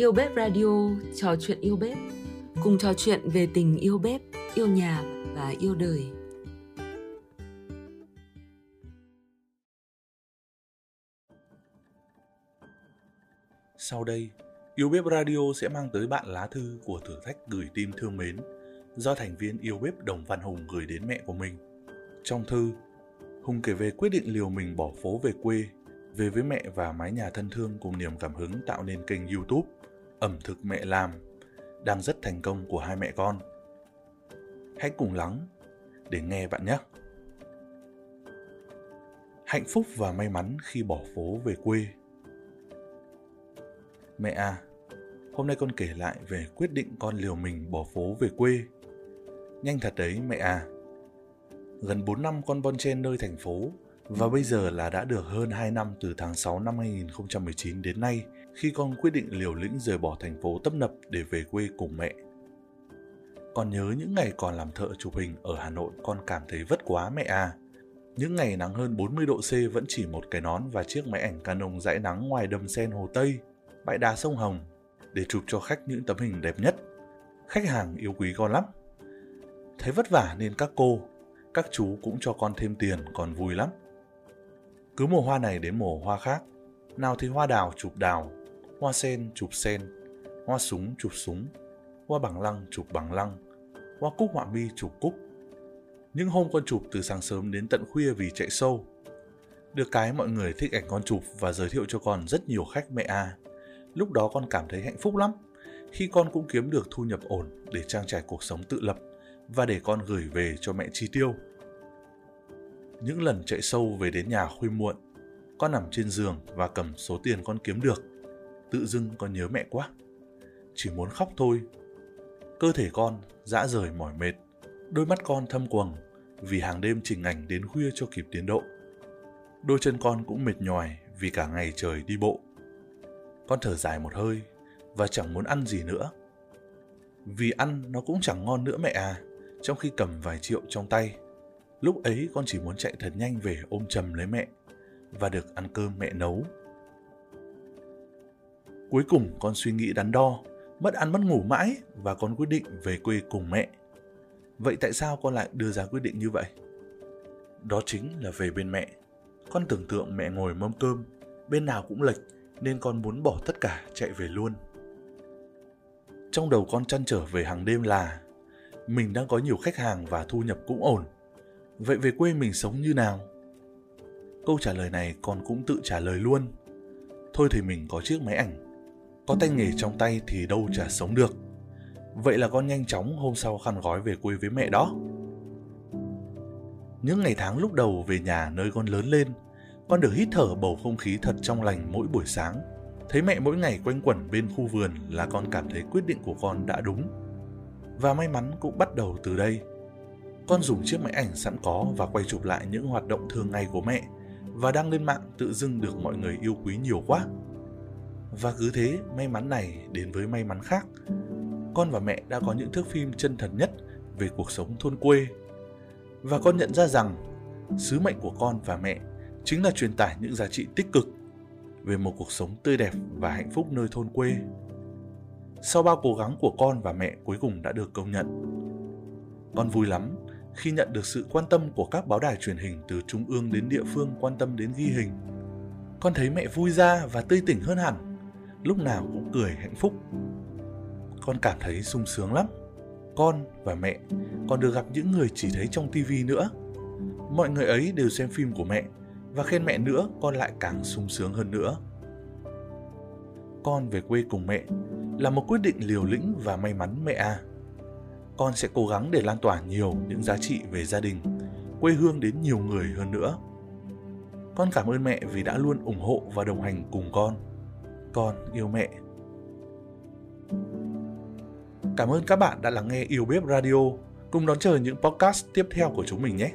Yêu Bếp Radio, trò chuyện yêu bếp. Cùng trò chuyện về tình yêu bếp, yêu nhà và yêu đời. Sau đây, Yêu Bếp Radio sẽ mang tới bạn lá thư của thử thách gửi tim thương mến do thành viên Yêu Bếp Đồng Văn Hùng gửi đến mẹ của mình. Trong thư, Hùng kể về quyết định liều mình bỏ phố về quê, về với mẹ và mái nhà thân thương cùng niềm cảm hứng tạo nên kênh YouTube Ẩm thực mẹ làm, đang rất thành công của hai mẹ con. Hãy cùng lắng để nghe bạn nhé. Hạnh phúc và may mắn khi bỏ phố về quê. Mẹ à, hôm nay con kể lại về quyết định con liều mình bỏ phố về quê. Nhanh thật đấy mẹ à. Gần 4 năm con bon chen nơi thành phố và bây giờ là đã được hơn 2 năm từ tháng 6 năm 2019 đến nay khi con quyết định liều lĩnh rời bỏ thành phố tấp nập để về quê cùng mẹ. Còn nhớ những ngày còn làm thợ chụp hình ở Hà Nội con cảm thấy vất quá mẹ à. Những ngày nắng hơn 40 độ C vẫn chỉ một cái nón và chiếc máy ảnh Canon dãi nắng ngoài đầm sen Hồ Tây, bãi đá sông Hồng để chụp cho khách những tấm hình đẹp nhất. Khách hàng yêu quý con lắm. Thấy vất vả nên các cô, các chú cũng cho con thêm tiền còn vui lắm. Cứ mùa hoa này đến mùa hoa khác, nào thì hoa đào chụp đào, hoa sen chụp sen, hoa súng chụp súng, hoa bằng lăng chụp bằng lăng, hoa cúc họa mi chụp cúc. Những hôm con chụp từ sáng sớm đến tận khuya vì chạy sâu. Được cái mọi người thích ảnh con chụp và giới thiệu cho con rất nhiều khách mẹ a. À. Lúc đó con cảm thấy hạnh phúc lắm, khi con cũng kiếm được thu nhập ổn để trang trải cuộc sống tự lập và để con gửi về cho mẹ chi tiêu. Những lần chạy sâu về đến nhà khuya muộn, con nằm trên giường và cầm số tiền con kiếm được. Tự dưng con nhớ mẹ quá. Chỉ muốn khóc thôi. Cơ thể con dã rời mỏi mệt, đôi mắt con thâm quầng vì hàng đêm chỉnh ảnh đến khuya cho kịp tiến độ. Đôi chân con cũng mệt nhòi vì cả ngày trời đi bộ. Con thở dài một hơi và chẳng muốn ăn gì nữa. Vì ăn nó cũng chẳng ngon nữa mẹ à, trong khi cầm vài triệu trong tay. Lúc ấy con chỉ muốn chạy thật nhanh về ôm chầm lấy mẹ và được ăn cơm mẹ nấu. Cuối cùng con suy nghĩ đắn đo, mất ăn mất ngủ mãi và con quyết định về quê cùng mẹ. Vậy tại sao con lại đưa ra quyết định như vậy? Đó chính là về bên mẹ. Con tưởng tượng mẹ ngồi mâm cơm, bên nào cũng lệch nên con muốn bỏ tất cả chạy về luôn. Trong đầu con chăn trở về hàng đêm là mình đang có nhiều khách hàng và thu nhập cũng ổn. Vậy về quê mình sống như nào? Câu trả lời này con cũng tự trả lời luôn. Thôi thì mình có chiếc máy ảnh. Có tay nghề trong tay thì đâu chả sống được. Vậy là con nhanh chóng hôm sau khăn gói về quê với mẹ đó. Những ngày tháng lúc đầu về nhà nơi con lớn lên, con được hít thở bầu không khí thật trong lành mỗi buổi sáng. Thấy mẹ mỗi ngày quanh quẩn bên khu vườn là con cảm thấy quyết định của con đã đúng. Và may mắn cũng bắt đầu từ đây. Con dùng chiếc máy ảnh sẵn có và quay chụp lại những hoạt động thường ngày của mẹ và đăng lên mạng tự dưng được mọi người yêu quý nhiều quá. Và cứ thế, may mắn này đến với may mắn khác. Con và mẹ đã có những thước phim chân thật nhất về cuộc sống thôn quê. Và con nhận ra rằng, sứ mệnh của con và mẹ chính là truyền tải những giá trị tích cực về một cuộc sống tươi đẹp và hạnh phúc nơi thôn quê. Sau bao cố gắng của con và mẹ cuối cùng đã được công nhận. Con vui lắm khi nhận được sự quan tâm của các báo đài truyền hình từ trung ương đến địa phương quan tâm đến ghi hình. Con thấy mẹ vui ra và tươi tỉnh hơn hẳn, lúc nào cũng cười hạnh phúc. Con cảm thấy sung sướng lắm. Con và mẹ còn được gặp những người chỉ thấy trong tivi nữa. Mọi người ấy đều xem phim của mẹ và khen mẹ nữa, con lại càng sung sướng hơn nữa. Con về quê cùng mẹ là một quyết định liều lĩnh và may mắn mẹ à con sẽ cố gắng để lan tỏa nhiều những giá trị về gia đình, quê hương đến nhiều người hơn nữa. Con cảm ơn mẹ vì đã luôn ủng hộ và đồng hành cùng con. Con yêu mẹ. Cảm ơn các bạn đã lắng nghe Yêu Bếp Radio. Cùng đón chờ những podcast tiếp theo của chúng mình nhé.